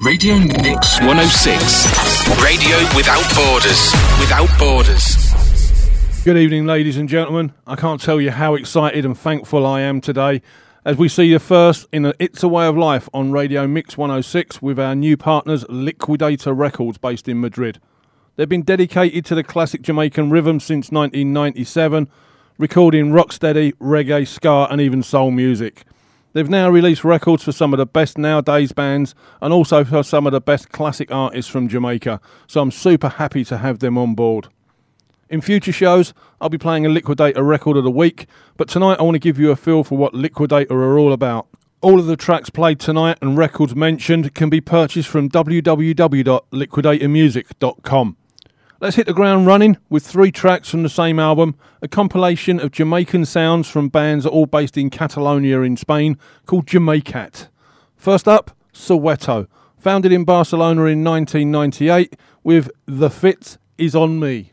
Radio Mix 106. Radio without borders. Without borders. Good evening, ladies and gentlemen. I can't tell you how excited and thankful I am today as we see you first in a It's a Way of Life on Radio Mix 106 with our new partners Liquidator Records based in Madrid. They've been dedicated to the classic Jamaican rhythm since 1997, recording rocksteady, reggae, ska, and even soul music. They've now released records for some of the best nowadays bands and also for some of the best classic artists from Jamaica, so I'm super happy to have them on board. In future shows, I'll be playing a Liquidator record of the week, but tonight I want to give you a feel for what Liquidator are all about. All of the tracks played tonight and records mentioned can be purchased from www.liquidatormusic.com. Let's hit the ground running with three tracks from the same album, a compilation of Jamaican sounds from bands all based in Catalonia in Spain called Jamaicat. First up, Soweto, founded in Barcelona in 1998 with The Fit Is On Me.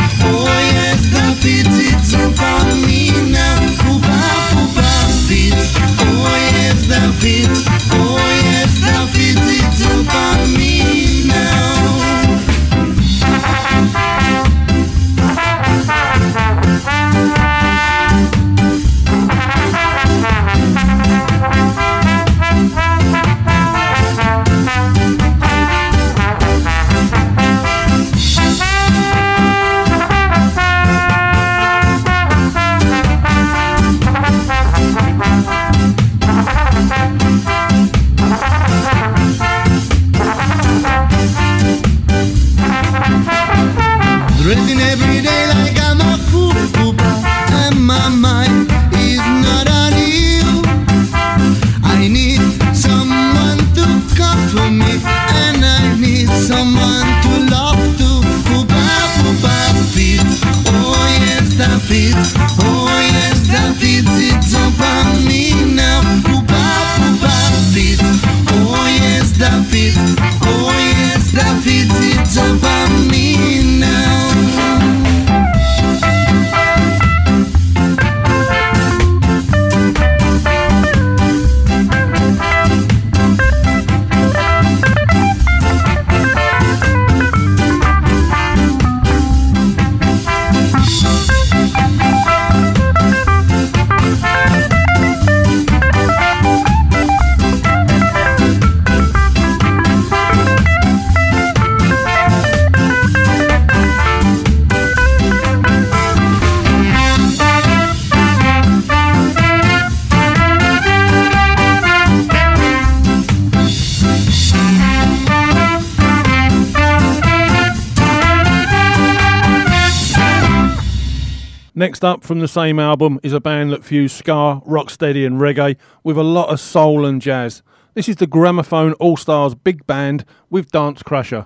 Next up from the same album is a band that fuse ska, rocksteady, and reggae with a lot of soul and jazz. This is the Gramophone All Stars Big Band with Dance Crusher.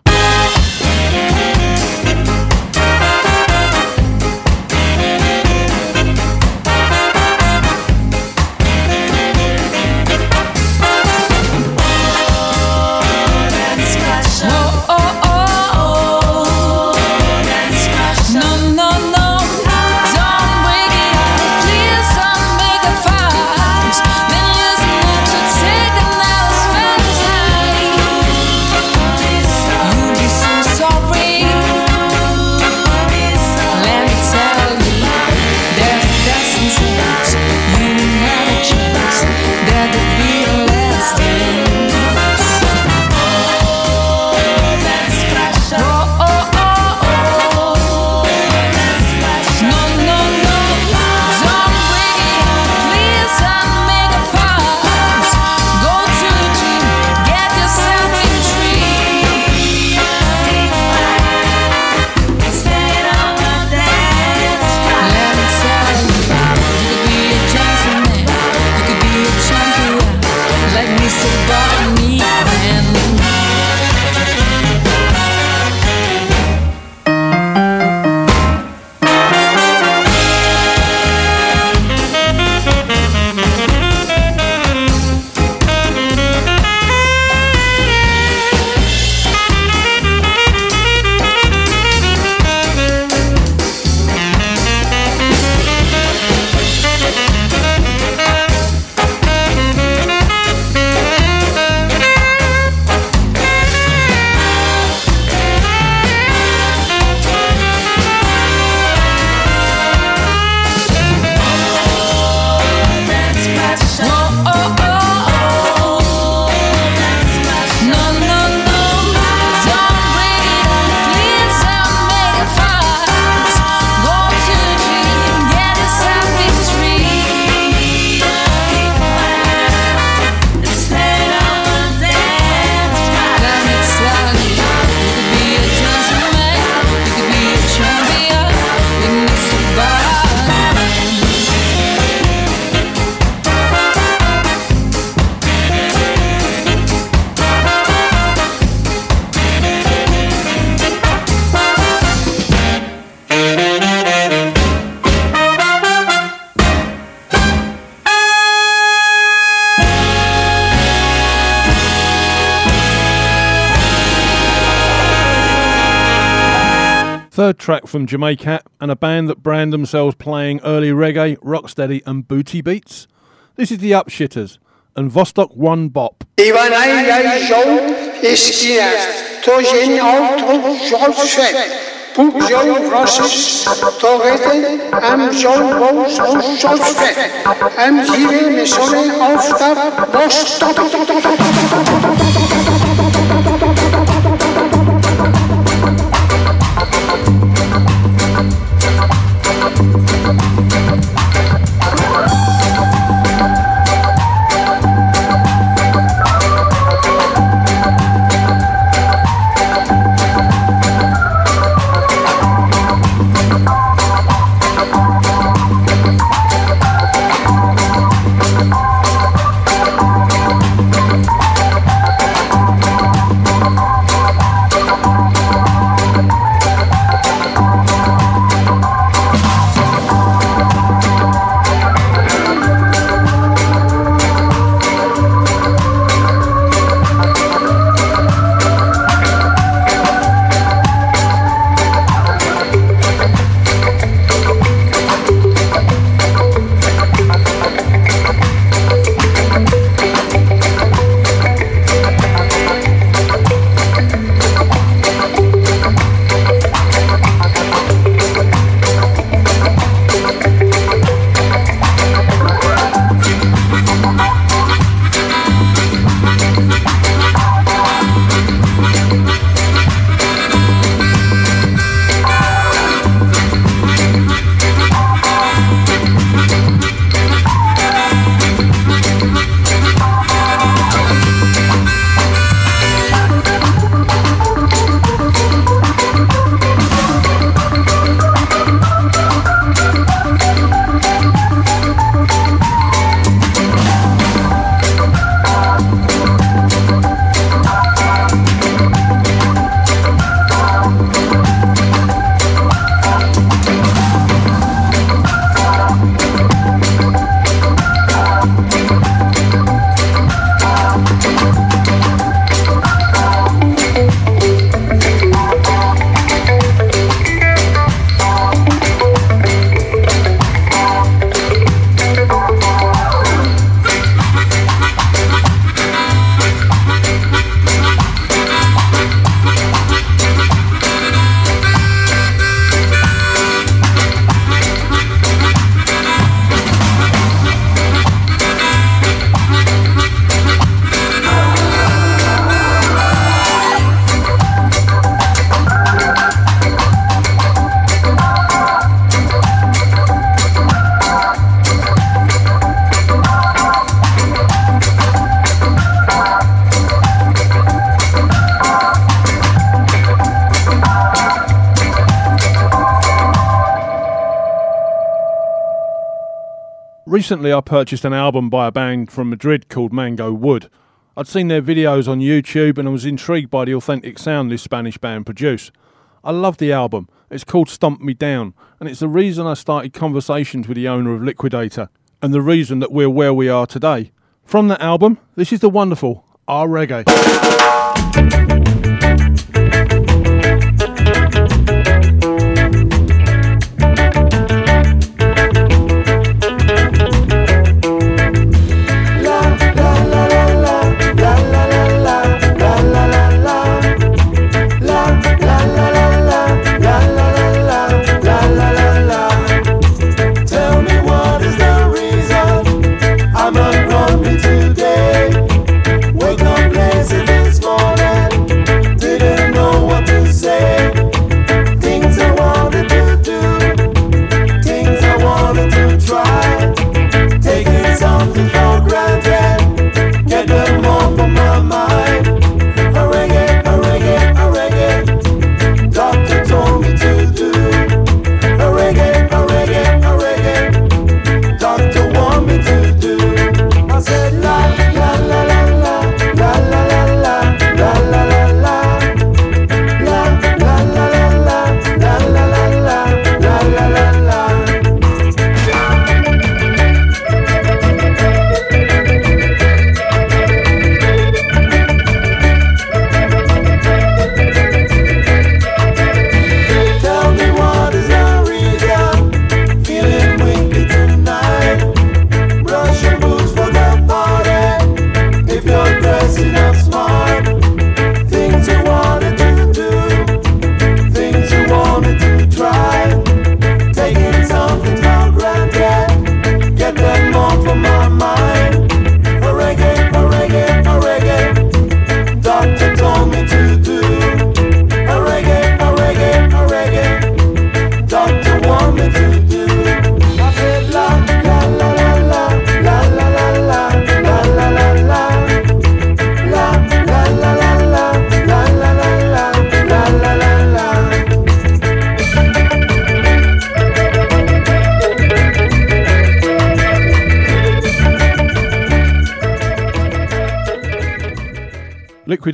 Third track from Jamaicat and a band that brand themselves playing early reggae, rocksteady, and booty beats. This is the Upshitters and Vostok One Bop. Ivanai jai jau esquinas, to jen auto jau fet. Poep jau rosses, to rete, Recently, I purchased an album by a band from Madrid called Mango Wood. I'd seen their videos on YouTube and I was intrigued by the authentic sound this Spanish band produce. I love the album. It's called Stomp Me Down, and it's the reason I started conversations with the owner of Liquidator, and the reason that we're where we are today. From that album, this is the wonderful R Reggae.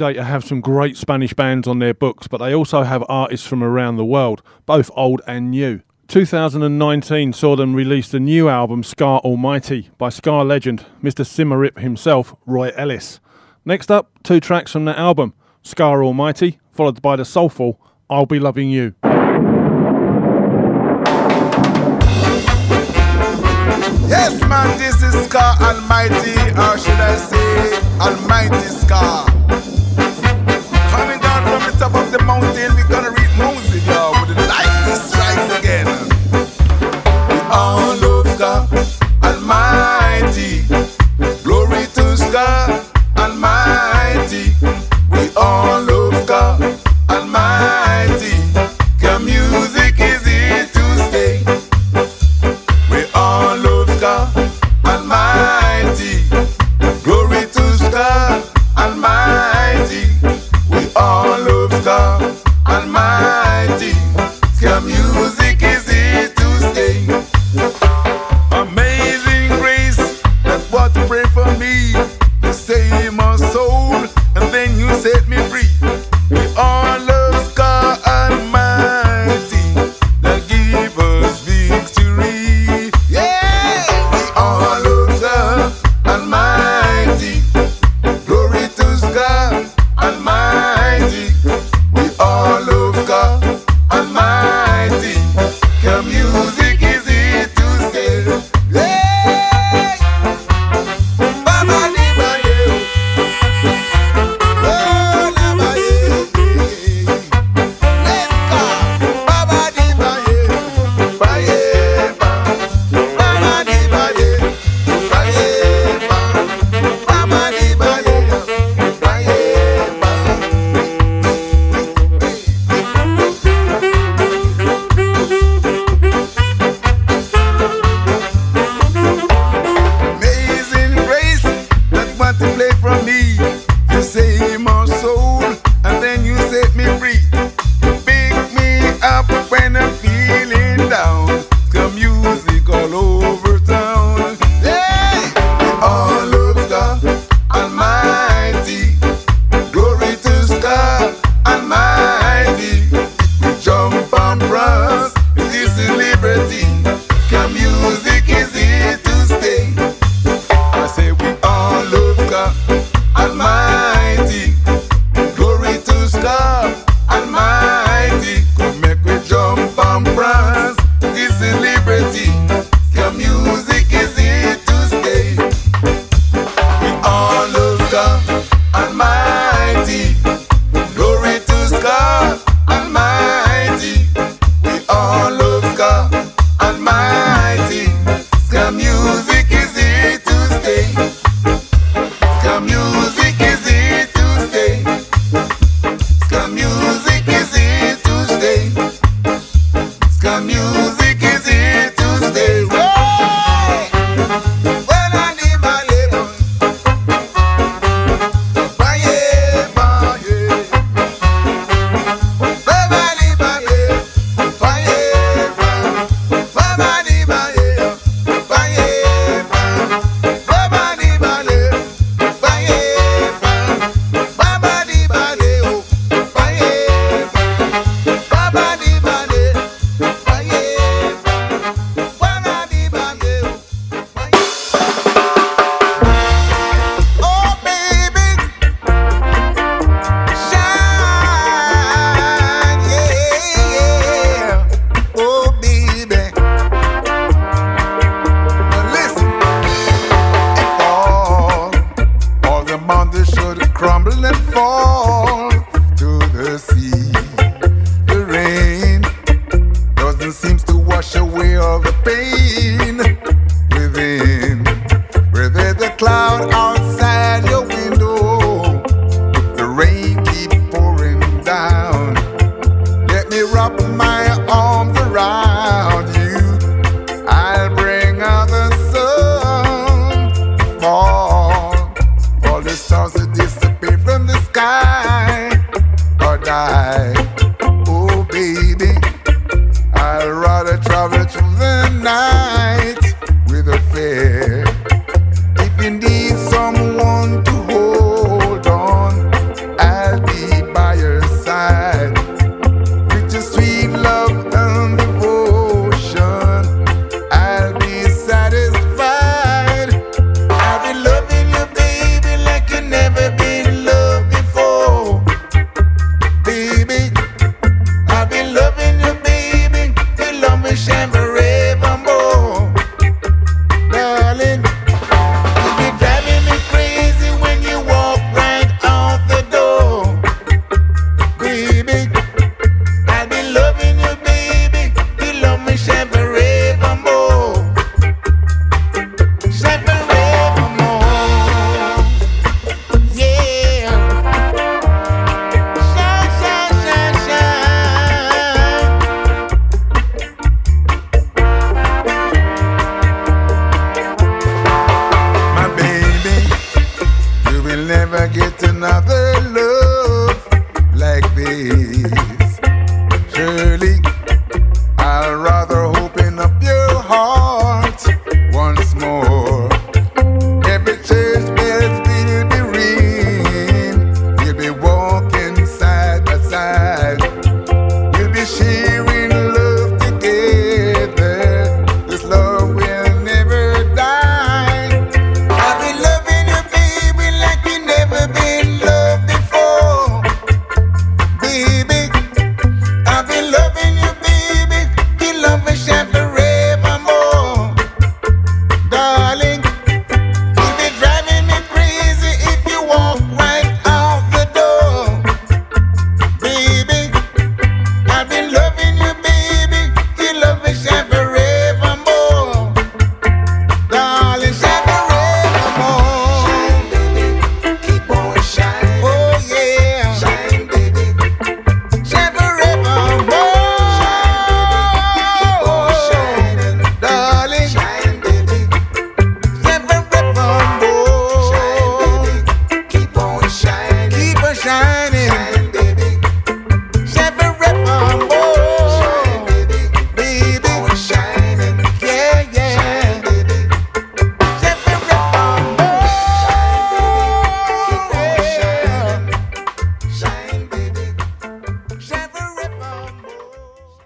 Liquidator have some great Spanish bands on their books, but they also have artists from around the world, both old and new. 2019 saw them release the new album Ska Almighty by Ska legend Mr. Symarip himself, Roy Ellis. Next up, two tracks from that album Ska Almighty, followed by the soulful I'll Be Loving You. Yes, man, this is Ska Almighty, or should I say Almighty Ska the mountain.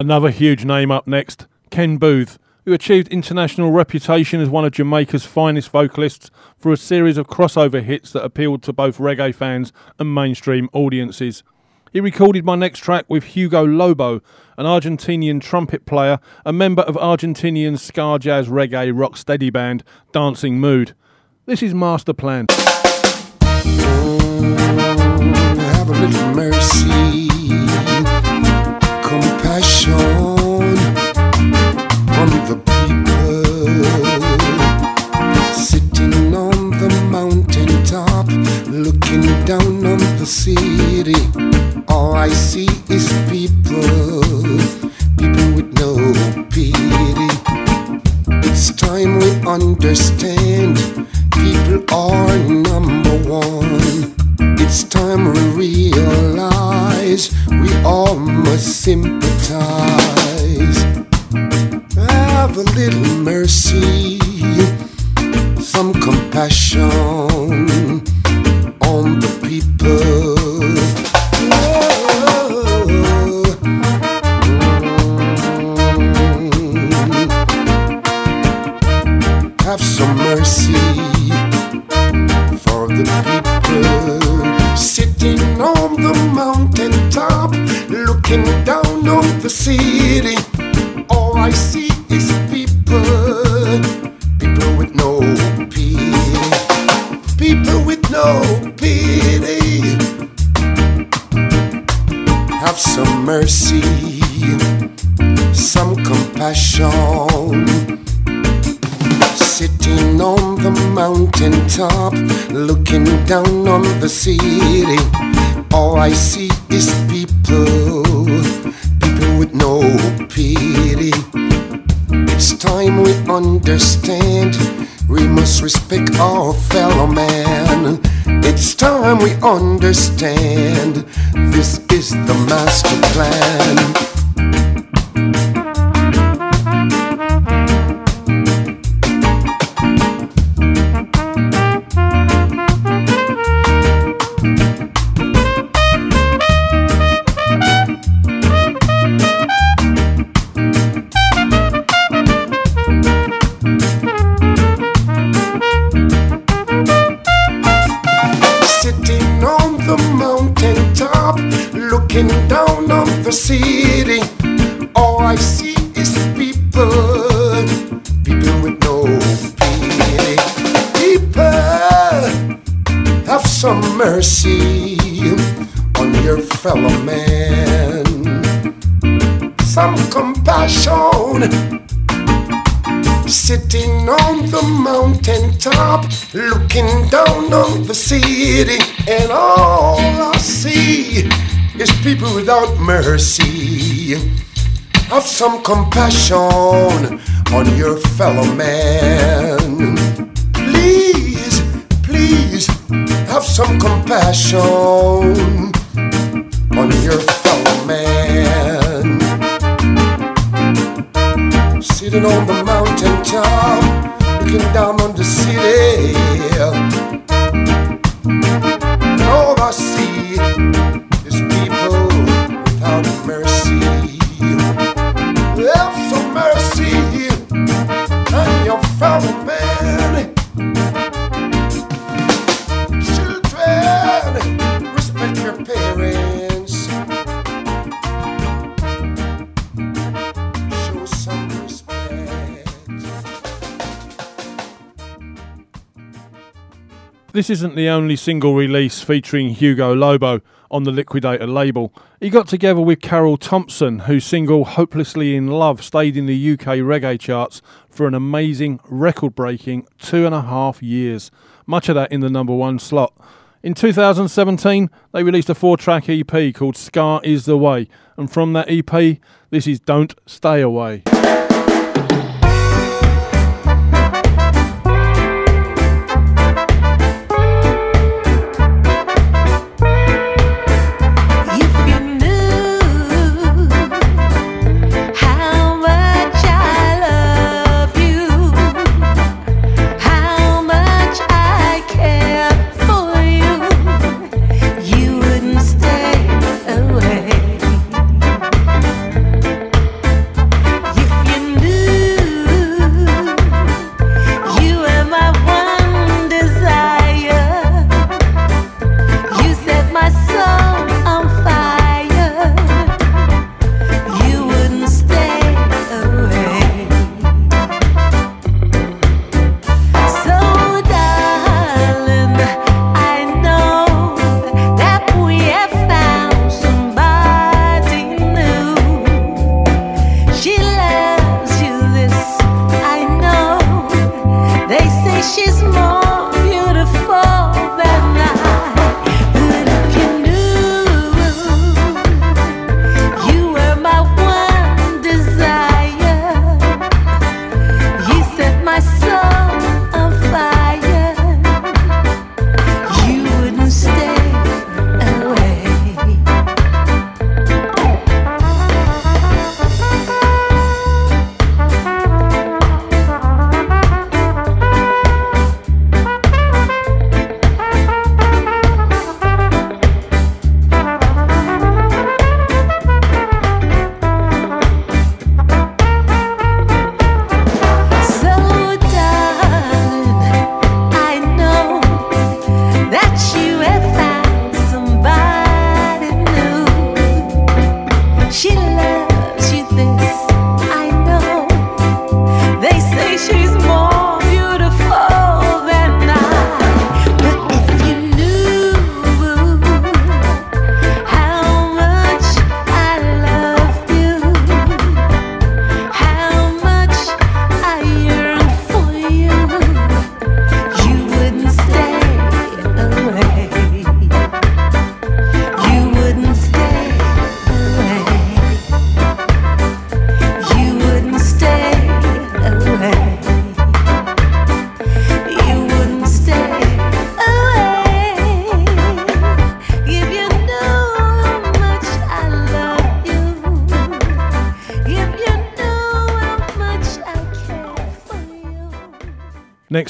Another huge name up next, Ken Booth, who achieved international reputation as one of Jamaica's finest vocalists for a series of crossover hits that appealed to both reggae fans and mainstream audiences. He recorded my next track with Hugo Lobo, an Argentinian trumpet player, a member of Argentinian ska jazz reggae rock steady band Dancing Mood. This is Master Plan. Oh, have a little mercy, on the people sitting on the mountain top, looking down on the city. All I see is people, people with no pity. It's time we understand people are number one. It's time we realize we all must sympathize. Have a little mercy, some compassion on the people. Looking down on the city. All I see is people, people with no pity, people with no pity. Have some mercy, some compassion sitting on the mountain top, looking down on the city. All I see is people, no pity. It's time we understand we must respect our fellow man. It's time we understand this is the master plan. Fellow man, some compassion sitting on the mountain top, looking down on the city, and all I see is people without mercy. Have some compassion on your fellow man. Please, please, have some compassion your fellow man sitting on the mountain top, looking down on the city. All I see This isn't the only single release featuring Hugo Lobo on the Liquidator label. He got together with Carroll Thompson, whose single Hopelessly in Love stayed in the UK reggae charts for an amazing record breaking two and a half years, much of that in the number one slot. In 2017, they released a four track EP called Ska is the Way, and from that EP, this is Don't Stay Away.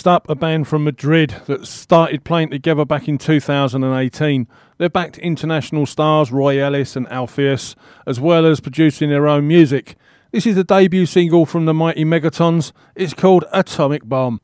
Next up, a band from Madrid that started playing together back in 2018. They're backed international stars Roy Ellis and Alpheus, as well as producing their own music. This is the debut single from the mighty Megatons. It's called Atomic Bomb.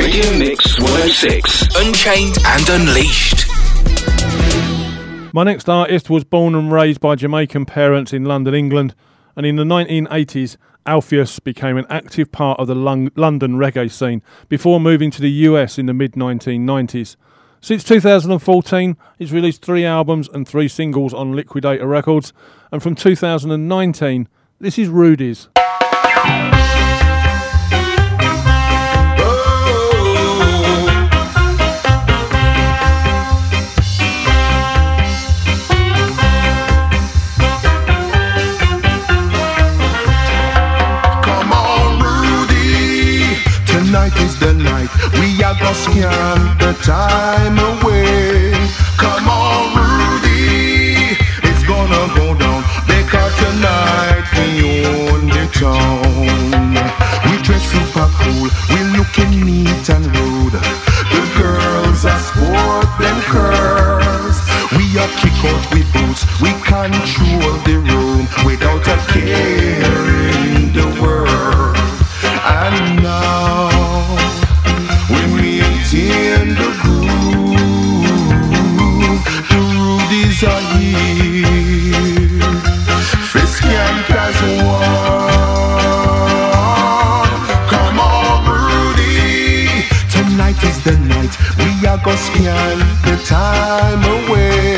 Radio Mix 106. Unchained and Unleashed. My next artist was born and raised by Jamaican parents in London, England, and in the 1980s, Alpheus became an active part of the London reggae scene before moving to the US in the mid 1990s. Since 2014, he's released three albums and three singles on Liquidator Records, and from 2019, this is Rudy's. Are gonna scan the time away. Come on, Rudy. It's gonna go down because tonight we own the town. We dress super cool. We looking neat and rude. The girls are sport them curves. We are kick out with boots. We control the room without a care Come on, Rudy. Tonight is the night. We are gonna scan the time away.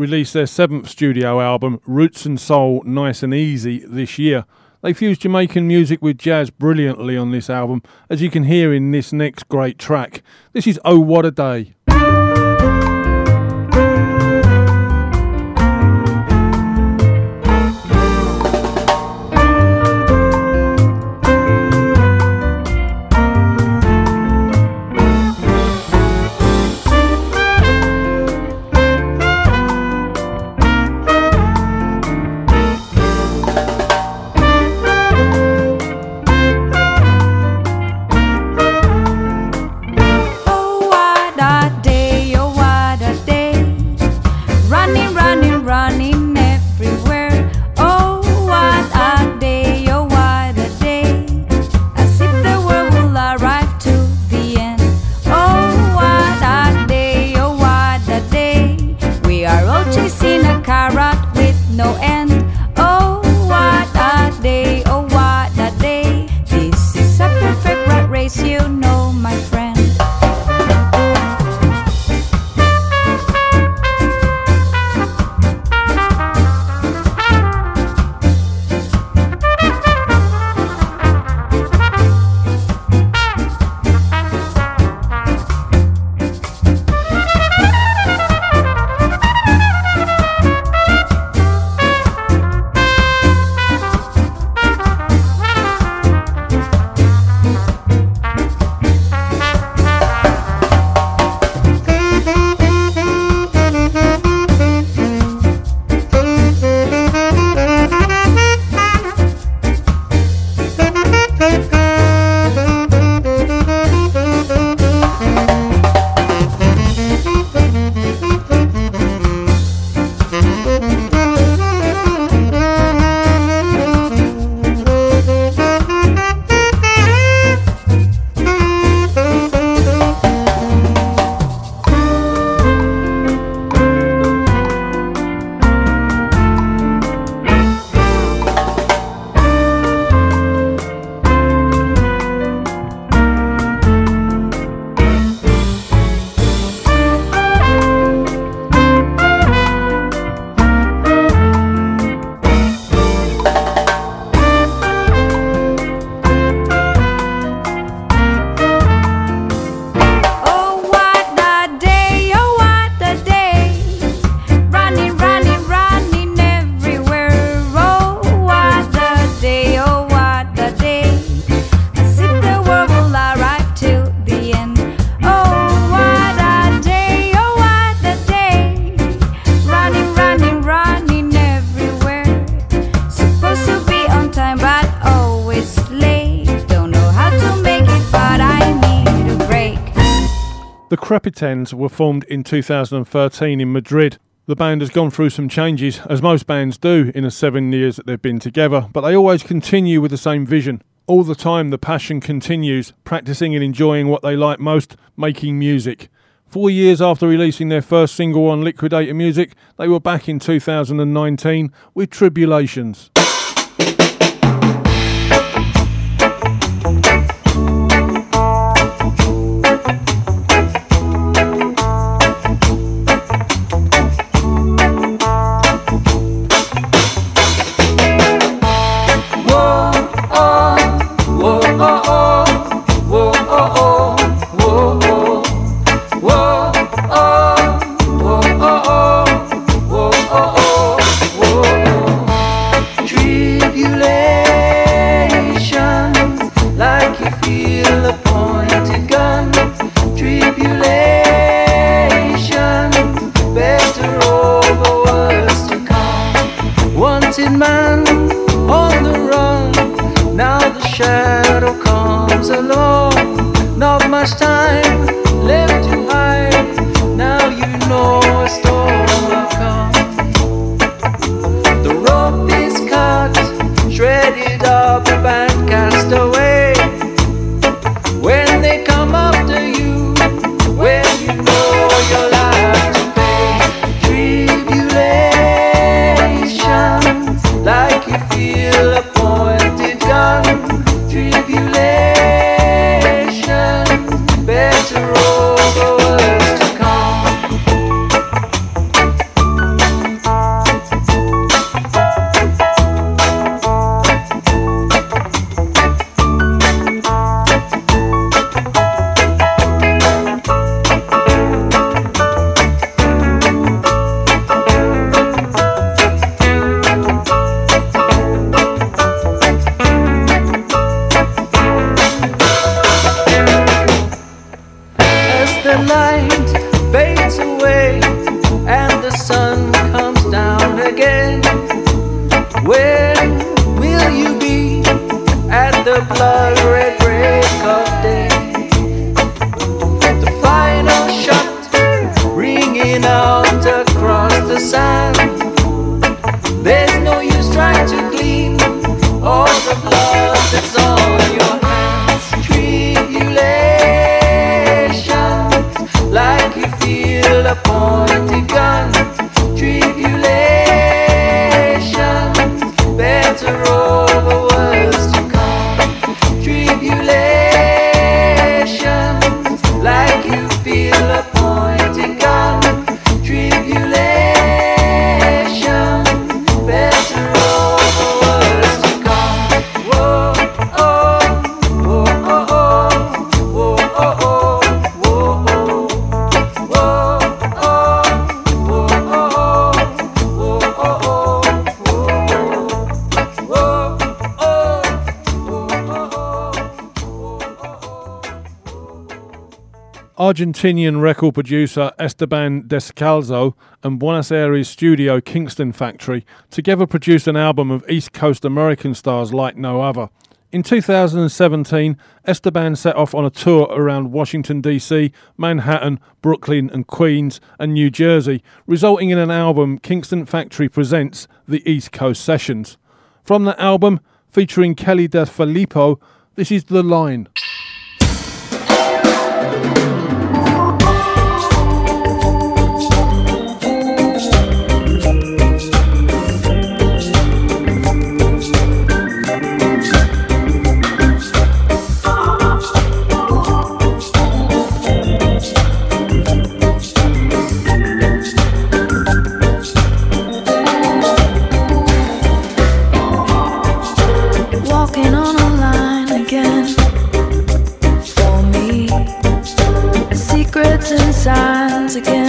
Released their seventh studio album, Roots and Soul Nice and Easy, this year. They fused Jamaican music with jazz brilliantly on this album, as you can hear in this next great track. This is Oh What a Day. Crepitans were formed in 2013 in Madrid. The band has gone through some changes, as most bands do in the seven years that they've been together, but they always continue with the same vision. All the time, the passion continues, practicing and enjoying what they like most making music. Four years after releasing their first single on Liquidator Music, they were back in 2019 with Tribulations. Argentinian record producer Esteban Descalzo and Buenos Aires studio Kingston Factory together produced an album of East Coast American stars like no other. In 2017, Esteban set off on a tour around Washington, D.C., Manhattan, Brooklyn, and Queens, and New Jersey, resulting in an album Kingston Factory presents The East Coast Sessions. From the album, featuring Kelly DeFilippo, this is The Line. signs again.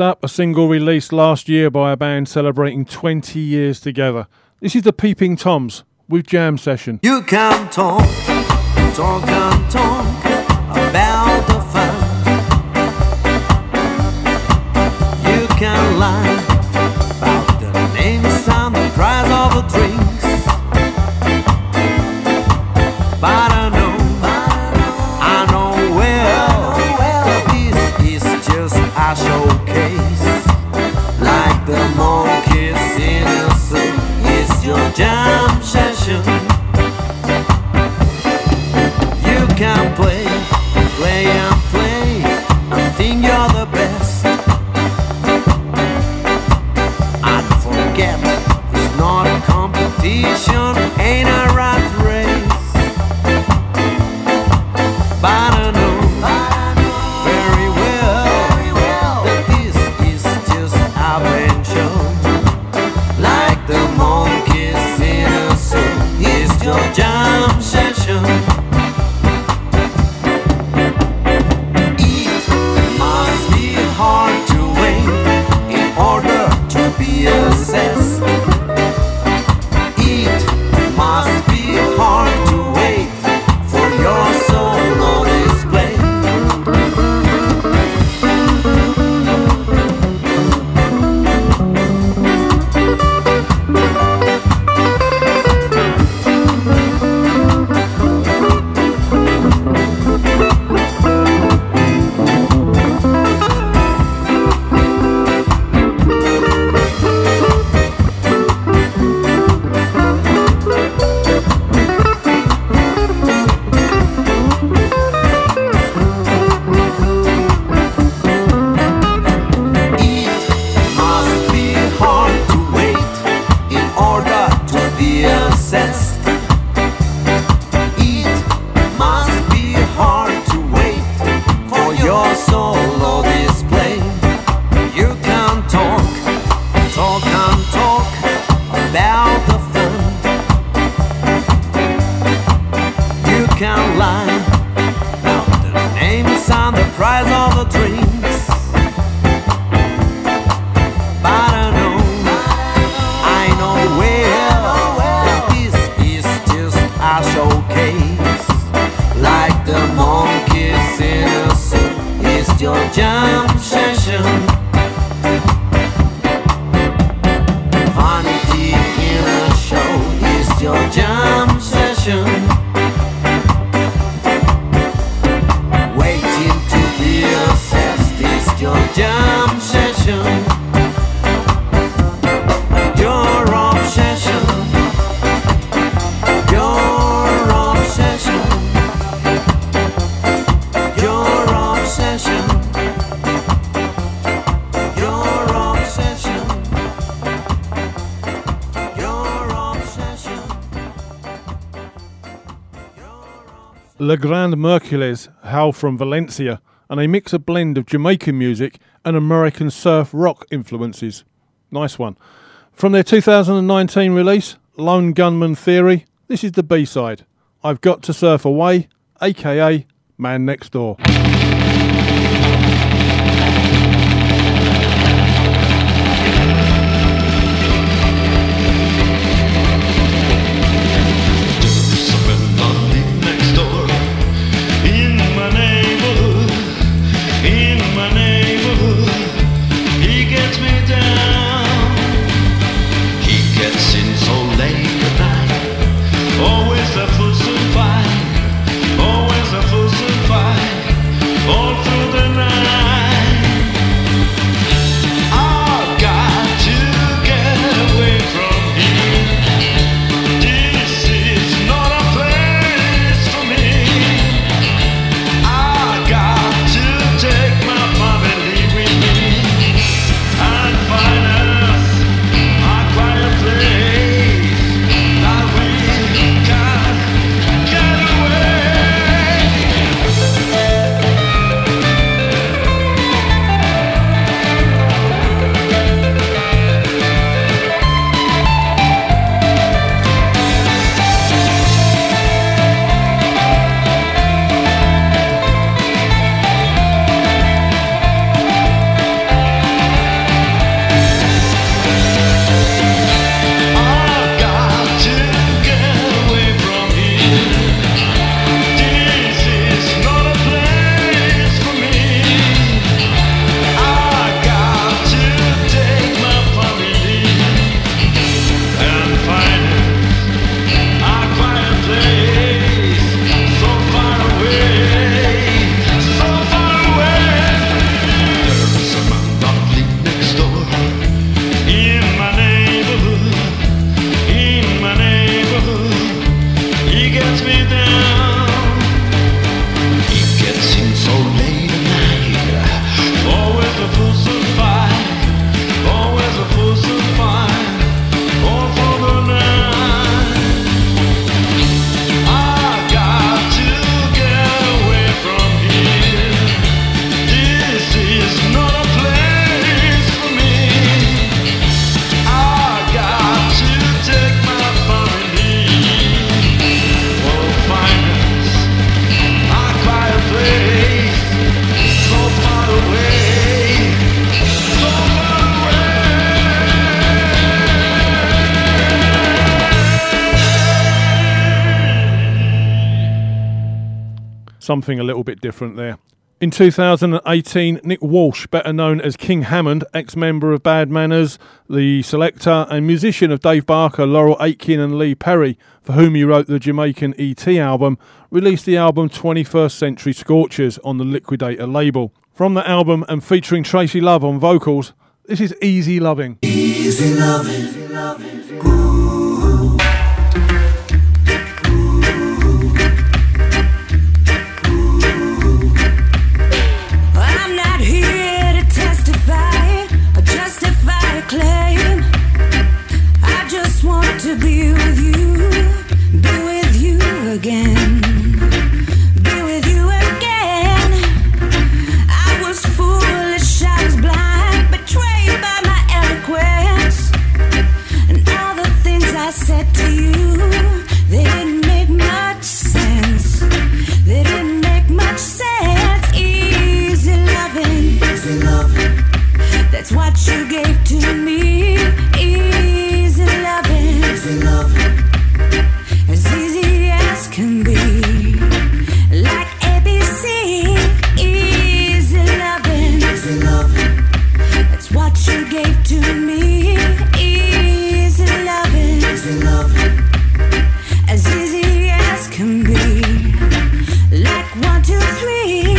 Up, a single released last year by a band celebrating 20 years together. This is the Peeping Toms with Jam Session. You can talk, talk and talk about the fun. You can lie about the names and the price of a drink. too. Le Grand Mercules hail from Valencia, and they mix a blend of Jamaican music and American surf rock influences. Nice one. From their 2019 release, Lone Gunman Theory, this is the B side I've Got to Surf Away, aka Man Next Door. Something a little bit different there. In 2018, Nick Welsh, better known as King Hammond, ex member of Bad Manners, the Selecter and musician of Dave Barker, Laurel Aitken, and Lee Perry, for whom he wrote the Jamaican ET album, released the album 21st Century Scorchers on the Liquidator label. From the album and featuring Tracy Love on vocals, this is Easy Loving. Easy loving. I'm just want to be with you, be with you again, be with you again. I was foolish, I was blind, betrayed by my eloquence, and all the things I said to you, they didn't make much sense. They didn't make much sense. Easy loving, easy loving. That's what you gave to me. Easy loving, As easy as can be. Like ABC. Easy loving, easy loving. That's what you gave to me. Easy loving, easy loving. As easy as can be. Like one, two, three.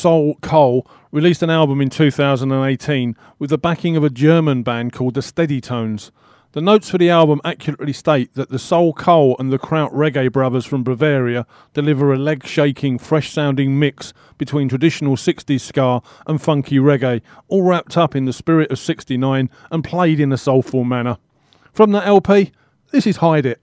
Soul Cole released an album in 2018 with the backing of a German band called the Steady Tones. The notes for the album accurately state that the Soul Cole and the Kraut Reggae brothers from Bavaria deliver a leg shaking, fresh sounding mix between traditional 60s ska and funky reggae, all wrapped up in the spirit of 69 and played in a soulful manner. From that LP, this is Hide It.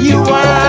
You hide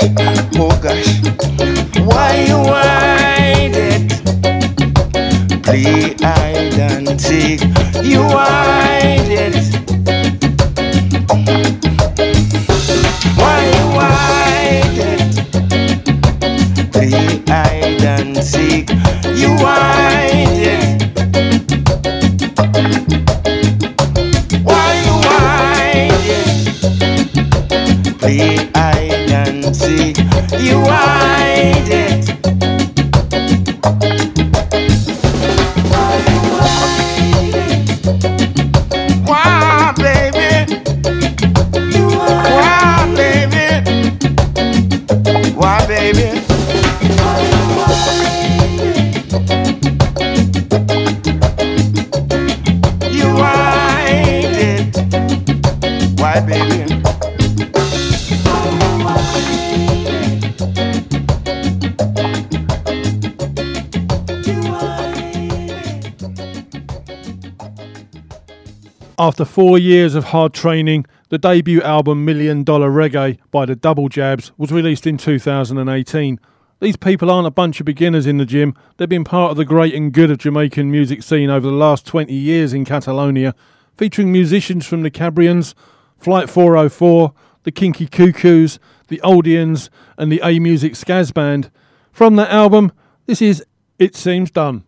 gosh, oh gosh, why you hide it? Play hide and seek, you hide it. After four years of hard training, the debut album Million Dollar Reggae by the Double Jabs was released in 2018. These people aren't a bunch of beginners in the gym, they've been part of the great and good of Jamaican music scene over the last 20 years in Catalonia, featuring musicians from the Cabrians, Flight 404, the Kinky Cuckoos, the Oldians, and the A Music Skaz Band. From that album, this is It Seems Done.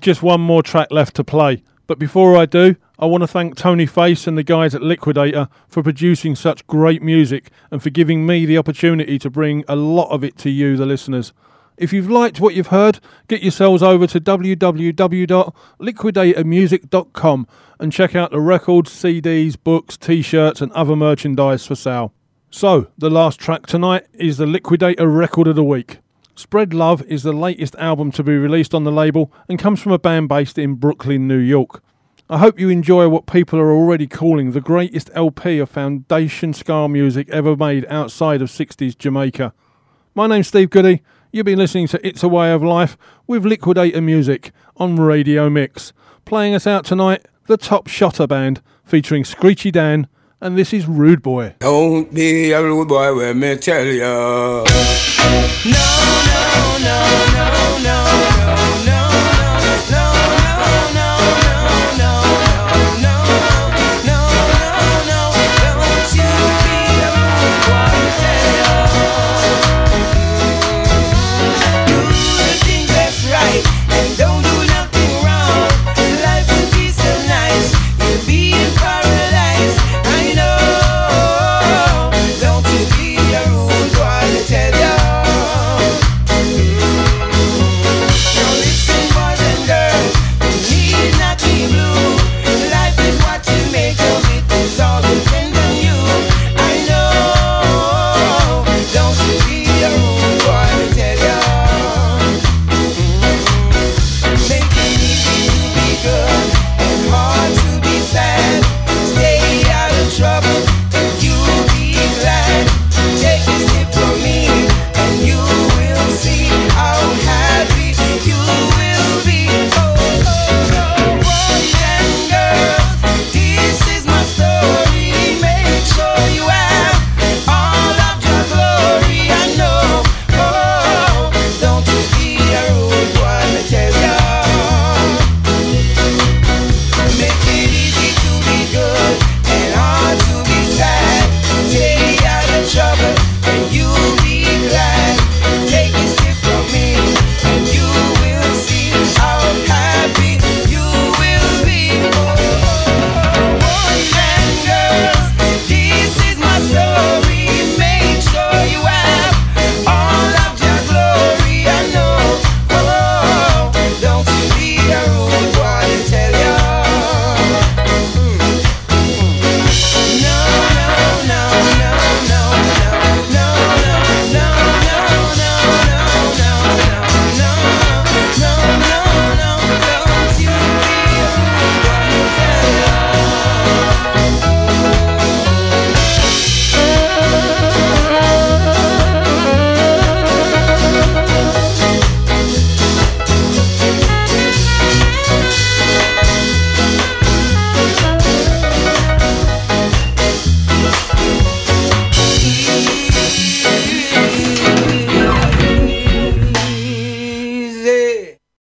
I've just one more track left to play. But before I do, I want to thank Tony Face and the guys at Liquidator for producing such great music and for giving me the opportunity to bring a lot of it to you, the listeners. If you've liked what you've heard, get yourselves over to www.liquidatormusic.com and check out the records, CDs, books, t shirts, and other merchandise for sale. So, the last track tonight is the Liquidator Record of the Week. Spread Love is the latest album to be released on the label and comes from a band based in Brooklyn, New York. I hope you enjoy what people are already calling the greatest LP of foundation ska music ever made outside of 60s Jamaica. My name's Steve Goody. You've been listening to It's a Way of Life with Liquidator Music on Radio Mix. Playing us out tonight, the Top Shotta Band featuring Screechy Dan, and this is Rude Boy. Don't be a rude boy when me tell ya. No, no, no, no.